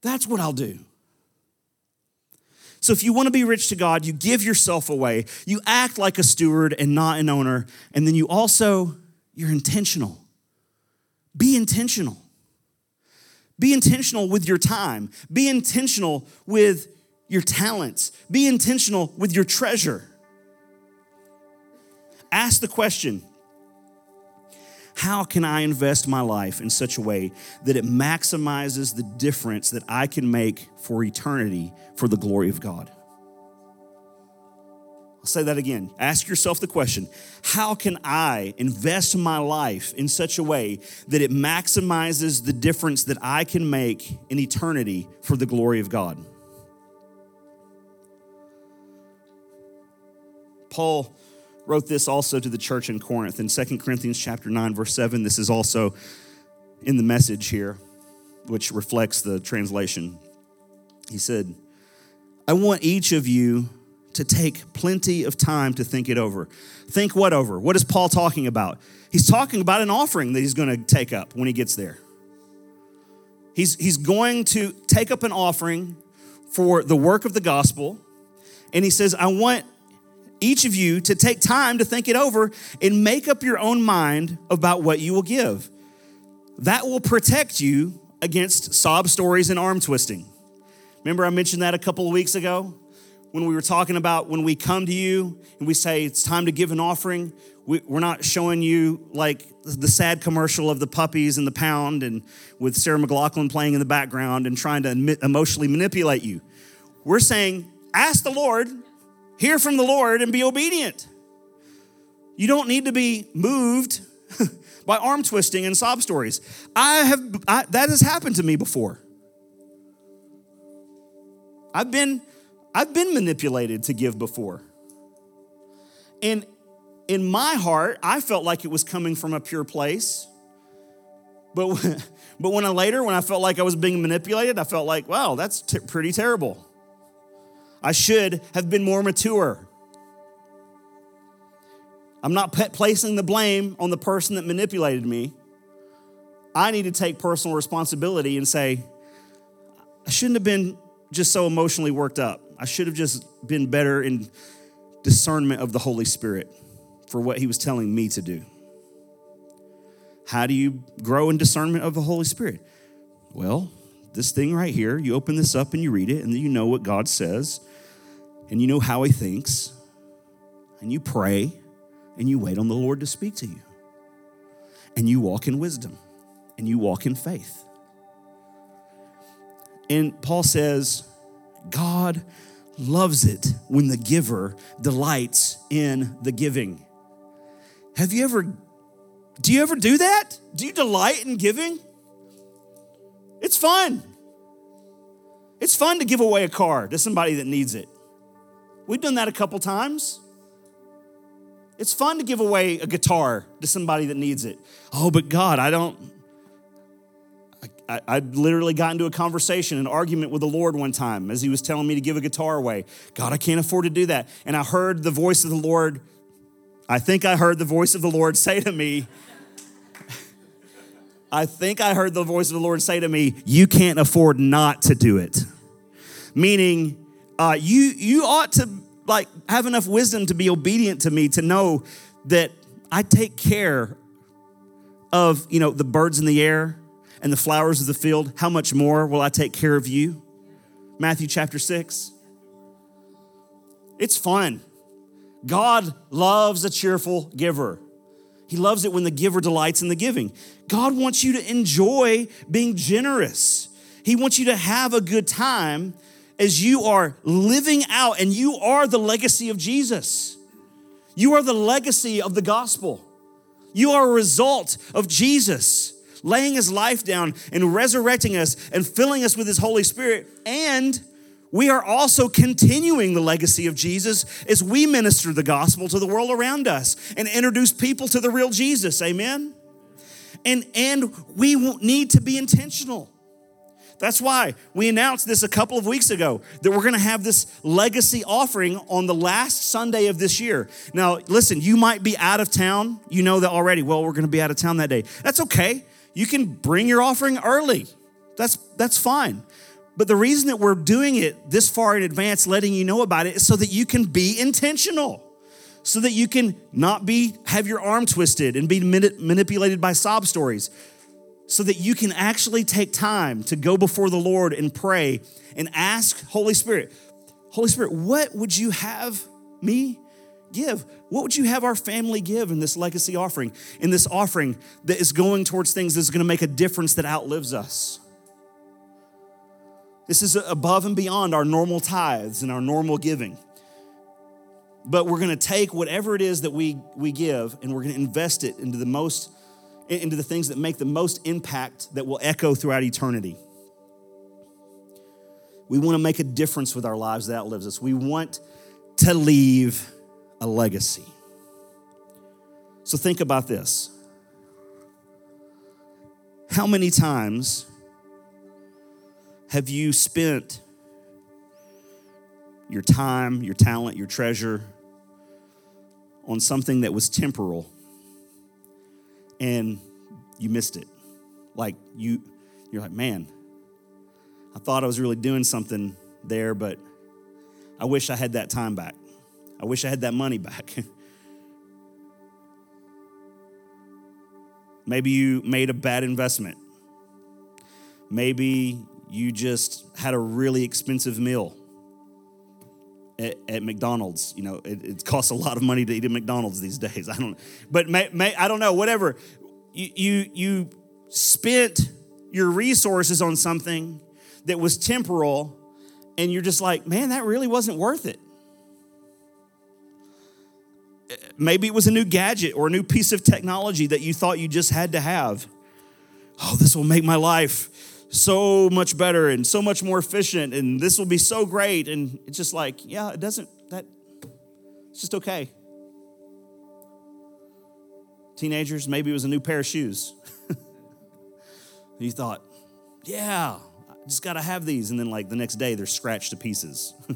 That's what I'll do. So, if you want to be rich to God, you give yourself away. You act like a steward and not an owner. And then you also, you're intentional. Be intentional. Be intentional with your time. Be intentional with your talents. Be intentional with your treasure. Ask the question how can I invest my life in such a way that it maximizes the difference that I can make for eternity for the glory of God? I'll say that again. Ask yourself the question How can I invest my life in such a way that it maximizes the difference that I can make in eternity for the glory of God? Paul wrote this also to the church in Corinth in 2 Corinthians chapter 9 verse 7. This is also in the message here which reflects the translation. He said, "I want each of you to take plenty of time to think it over. Think what over? What is Paul talking about? He's talking about an offering that he's going to take up when he gets there. He's, he's going to take up an offering for the work of the gospel. And he says, I want each of you to take time to think it over and make up your own mind about what you will give. That will protect you against sob stories and arm twisting. Remember, I mentioned that a couple of weeks ago when we were talking about when we come to you and we say it's time to give an offering. We, are not showing you like the sad commercial of the puppies and the pound and with Sarah McLachlan playing in the background and trying to emotionally manipulate you. We're saying, ask the Lord hear from the Lord and be obedient. You don't need to be moved by arm twisting and sob stories. I have I, that has happened to me before. I've been I've been manipulated to give before. And in my heart, I felt like it was coming from a pure place. But but when I later when I felt like I was being manipulated, I felt like, wow, that's t- pretty terrible. I should have been more mature. I'm not placing the blame on the person that manipulated me. I need to take personal responsibility and say, I shouldn't have been just so emotionally worked up. I should have just been better in discernment of the Holy Spirit for what He was telling me to do. How do you grow in discernment of the Holy Spirit? Well, this thing right here, you open this up and you read it, and you know what God says and you know how he thinks, and you pray, and you wait on the Lord to speak to you. And you walk in wisdom, and you walk in faith. And Paul says, God loves it when the giver delights in the giving. Have you ever, do you ever do that? Do you delight in giving? It's fun. It's fun to give away a car to somebody that needs it. We've done that a couple times. It's fun to give away a guitar to somebody that needs it. Oh, but God, I don't. I, literally got into a conversation, an argument with the Lord one time as He was telling me to give a guitar away. God, I can't afford to do that. And I heard the voice of the Lord. I think I heard the voice of the Lord say to me, I think I heard the voice of the Lord say to me, You can't afford not to do it. Meaning, uh, you you ought to like have enough wisdom to be obedient to me to know that I take care of you know the birds in the air and the flowers of the field. How much more will I take care of you? Matthew chapter six. It's fun. God loves a cheerful giver. He loves it when the giver delights in the giving. God wants you to enjoy being generous. He wants you to have a good time as you are living out, and you are the legacy of Jesus. You are the legacy of the gospel. You are a result of Jesus laying his life down and resurrecting us and filling us with his Holy Spirit. And we are also continuing the legacy of Jesus as we minister the gospel to the world around us and introduce people to the real Jesus. Amen. And and we need to be intentional. That's why we announced this a couple of weeks ago that we're going to have this legacy offering on the last Sunday of this year. Now, listen, you might be out of town. You know that already. Well, we're going to be out of town that day. That's okay. You can bring your offering early. That's that's fine. But the reason that we're doing it this far in advance, letting you know about it, is so that you can be intentional. So that you can not be have your arm twisted and be manipulated by sob stories so that you can actually take time to go before the Lord and pray and ask Holy Spirit, Holy Spirit, what would you have me give? What would you have our family give in this legacy offering? In this offering that is going towards things that's going to make a difference that outlives us? This is above and beyond our normal tithes and our normal giving. But we're going to take whatever it is that we, we give and we're going to invest it into the most into the things that make the most impact that will echo throughout eternity. We want to make a difference with our lives that outlives us. We want to leave a legacy. So think about this. How many times have you spent your time, your talent, your treasure on something that was temporal and you missed it? Like you you're like, "Man, I thought I was really doing something there, but I wish I had that time back. I wish I had that money back. Maybe you made a bad investment. Maybe you just had a really expensive meal at, at McDonald's. You know, it, it, costs a lot of money to eat at McDonald's these days. I don't, but may, may, I don't know. Whatever you you you spent your resources on something that was temporal, and you're just like, man, that really wasn't worth it. Maybe it was a new gadget or a new piece of technology that you thought you just had to have. Oh, this will make my life so much better and so much more efficient, and this will be so great. And it's just like, yeah, it doesn't, that, it's just okay. Teenagers, maybe it was a new pair of shoes. you thought, yeah, I just got to have these. And then, like, the next day, they're scratched to pieces.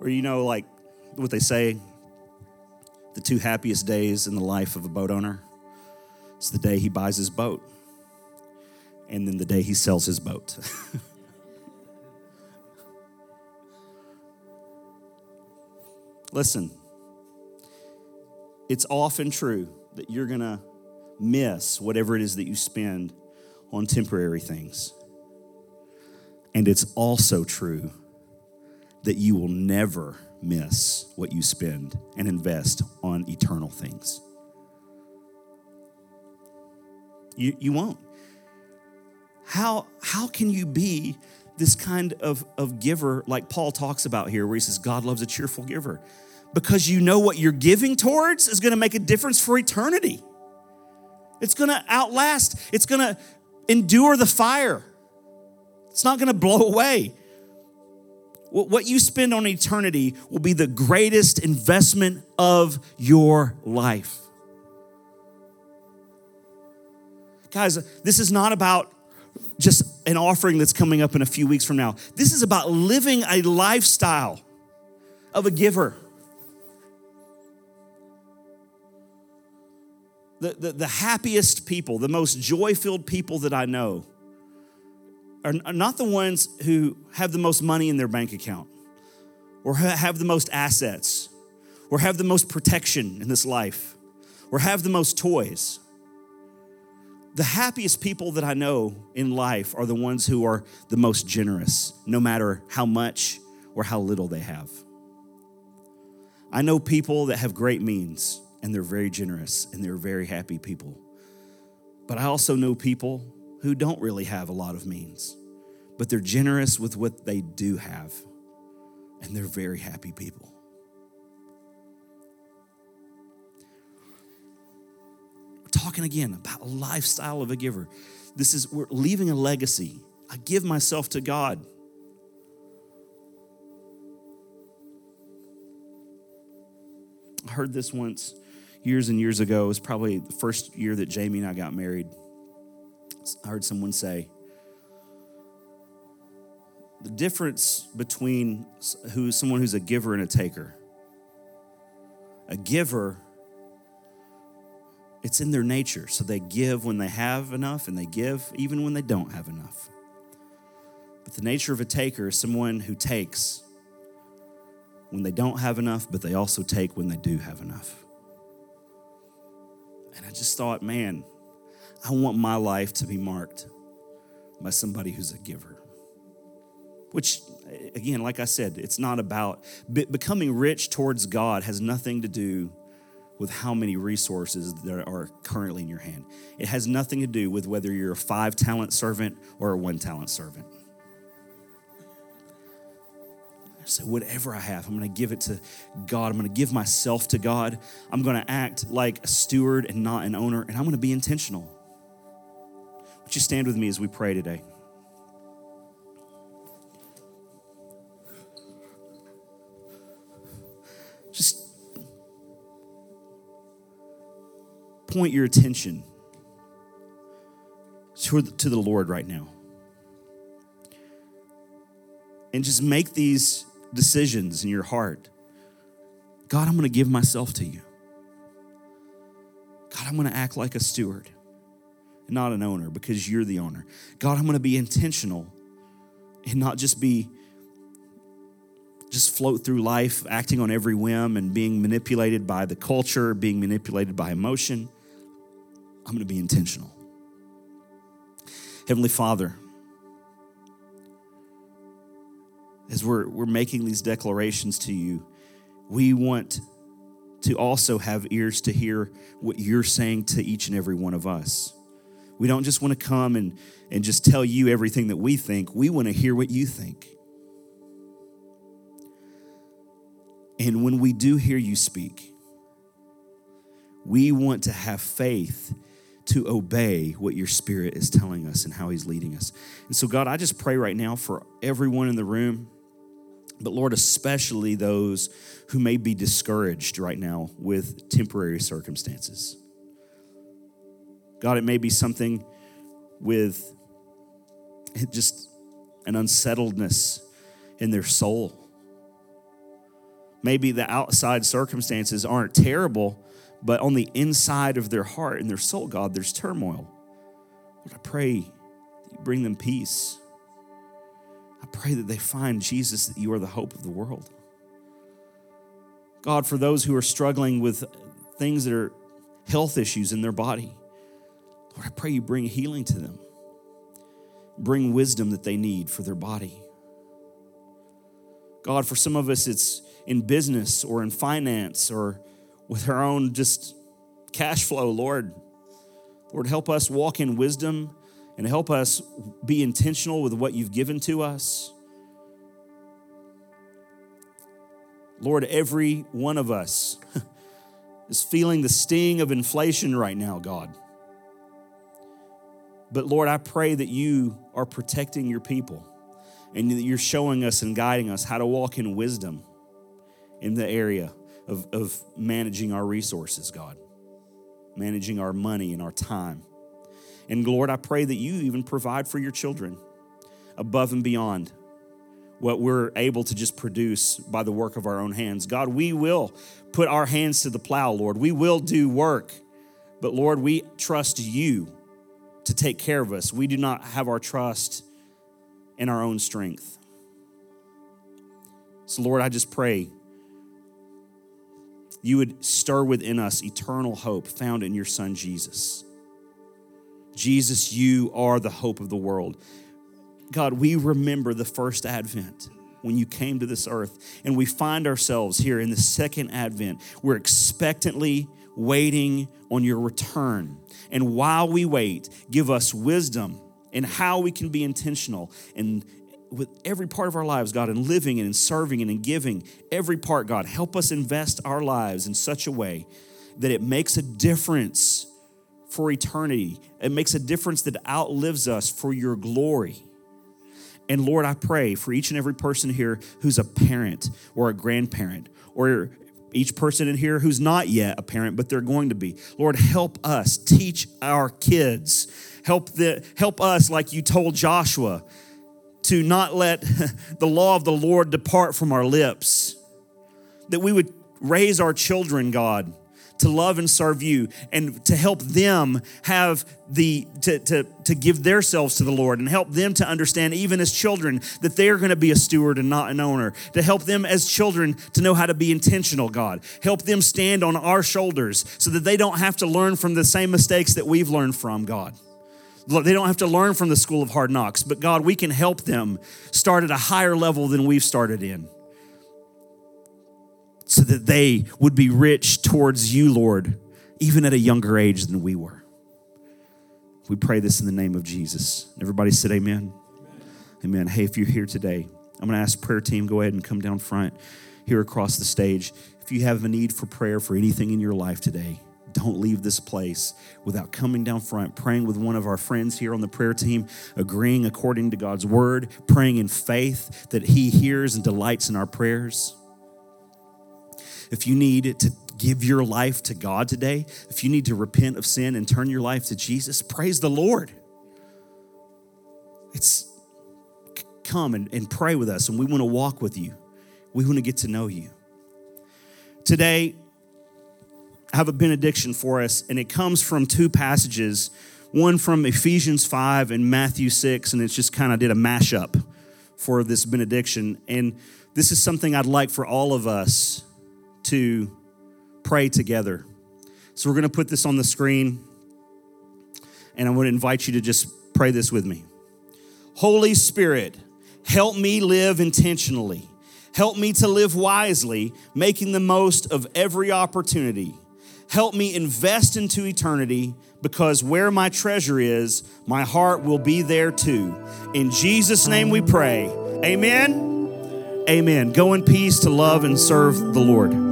or, you know, like what they say the two happiest days in the life of a boat owner it's the day he buys his boat, and then the day he sells his boat. Listen, it's often true that you're going to miss whatever it is that you spend on temporary things. And it's also true that you will never miss what you spend and invest on eternal things. You, you won't. How, how can you be this kind of, of giver like Paul talks about here, where he says, God loves a cheerful giver? Because you know what you're giving towards is going to make a difference for eternity. It's going to outlast, it's going to endure the fire. It's not going to blow away. What you spend on eternity will be the greatest investment of your life. Guys, this is not about just an offering that's coming up in a few weeks from now. This is about living a lifestyle of a giver. the, the, the happiest people, the most joy filled people that I know are, not the ones who have the most money in their bank account or have the most assets or have the most protection in this life or have the most toys. The happiest people that I know in life are the ones who are the most generous, no matter how much or how little they have. I know people that have great means and they're very generous and they're very happy people. But I also know people who don't really have a lot of means, but they're generous with what they do have, and they're very happy people. We're talking again about a lifestyle of a giver. This is, we're leaving a legacy. I give myself to God. I heard this once years and years ago. It was probably the first year that Jamie and I got married. I heard someone say, the difference between who someone who's a giver and a taker. A giver, it's in their nature. So they give when they have enough and they give even when they don't have enough. But the nature of a taker is someone who takes when they don't have enough, but they also take when they do have enough. And I just thought, man, I want my life to be marked by somebody who's a giver. which again, like I said, it's not about becoming rich towards God has nothing to do with how many resources that are currently in your hand. It has nothing to do with whether you're a five talent servant or a one talent servant. So, whatever I have, I'm going to give it to God. I'm going to give myself to God. I'm going to act like a steward and not an owner, and I'm going to be intentional. Would you stand with me as we pray today? Just point your attention to the Lord right now. And just make these decisions in your heart. God, I'm going to give myself to you. God, I'm going to act like a steward not an owner because you're the owner. God, I'm going to be intentional and not just be just float through life acting on every whim and being manipulated by the culture, being manipulated by emotion. I'm going to be intentional. Heavenly Father, as we're, we're making these declarations to you, we want to also have ears to hear what you're saying to each and every one of us. We don't just want to come and, and just tell you everything that we think, we want to hear what you think. And when we do hear you speak, we want to have faith to obey what your spirit is telling us and how he's leading us. And so, God, I just pray right now for everyone in the room, but Lord, especially those who may be discouraged right now with temporary circumstances. God, it may be something with just an unsettledness in their soul Maybe the outside circumstances aren't terrible, but on the inside of their heart and their soul, God, there's turmoil. Lord, I pray that you bring them peace. I pray that they find Jesus, that you are the hope of the world. God, for those who are struggling with things that are health issues in their body, Lord, I pray you bring healing to them. Bring wisdom that they need for their body. God, for some of us, it's in business or in finance or with our own just cash flow, Lord. Lord, help us walk in wisdom and help us be intentional with what you've given to us. Lord, every one of us is feeling the sting of inflation right now, God. But Lord, I pray that you are protecting your people and that you're showing us and guiding us how to walk in wisdom in the area of, of managing our resources, God, managing our money and our time. And Lord, I pray that you even provide for your children above and beyond what we're able to just produce by the work of our own hands. God, we will put our hands to the plow, Lord. We will do work. But Lord, we trust you to take care of us. We do not have our trust in our own strength. So, Lord, I just pray you would stir within us eternal hope found in your Son, Jesus. Jesus, you are the hope of the world. God, we remember the first advent when you came to this earth, and we find ourselves here in the second advent. We're expectantly waiting on your return. And while we wait, give us wisdom in how we can be intentional and with every part of our lives, God, in living and in serving and in giving, every part, God, help us invest our lives in such a way that it makes a difference for eternity. It makes a difference that outlives us for your glory. And Lord, I pray for each and every person here who's a parent or a grandparent or each person in here who's not yet a parent, but they're going to be. Lord, help us teach our kids. Help the help us like you told Joshua to not let the law of the Lord depart from our lips. That we would raise our children, God, to love and serve you and to help them have the to, to, to give themselves to the Lord and help them to understand, even as children, that they're going to be a steward and not an owner. To help them as children to know how to be intentional, God. Help them stand on our shoulders so that they don't have to learn from the same mistakes that we've learned from, God. They don't have to learn from the school of hard knocks, but God, we can help them start at a higher level than we've started in so that they would be rich towards you, Lord, even at a younger age than we were. We pray this in the name of Jesus. Everybody said, Amen. Amen. amen. Hey, if you're here today, I'm going to ask prayer team go ahead and come down front here across the stage. If you have a need for prayer for anything in your life today, don't leave this place without coming down front, praying with one of our friends here on the prayer team, agreeing according to God's word, praying in faith that He hears and delights in our prayers. If you need to give your life to God today, if you need to repent of sin and turn your life to Jesus, praise the Lord. It's come and, and pray with us, and we want to walk with you. We want to get to know you. Today, I have a benediction for us, and it comes from two passages one from Ephesians 5 and Matthew 6, and it's just kind of did a mashup for this benediction. And this is something I'd like for all of us to pray together. So we're going to put this on the screen, and I want to invite you to just pray this with me. Holy Spirit, help me live intentionally. Help me to live wisely, making the most of every opportunity. Help me invest into eternity because where my treasure is, my heart will be there too. In Jesus' name we pray. Amen. Amen. Go in peace to love and serve the Lord.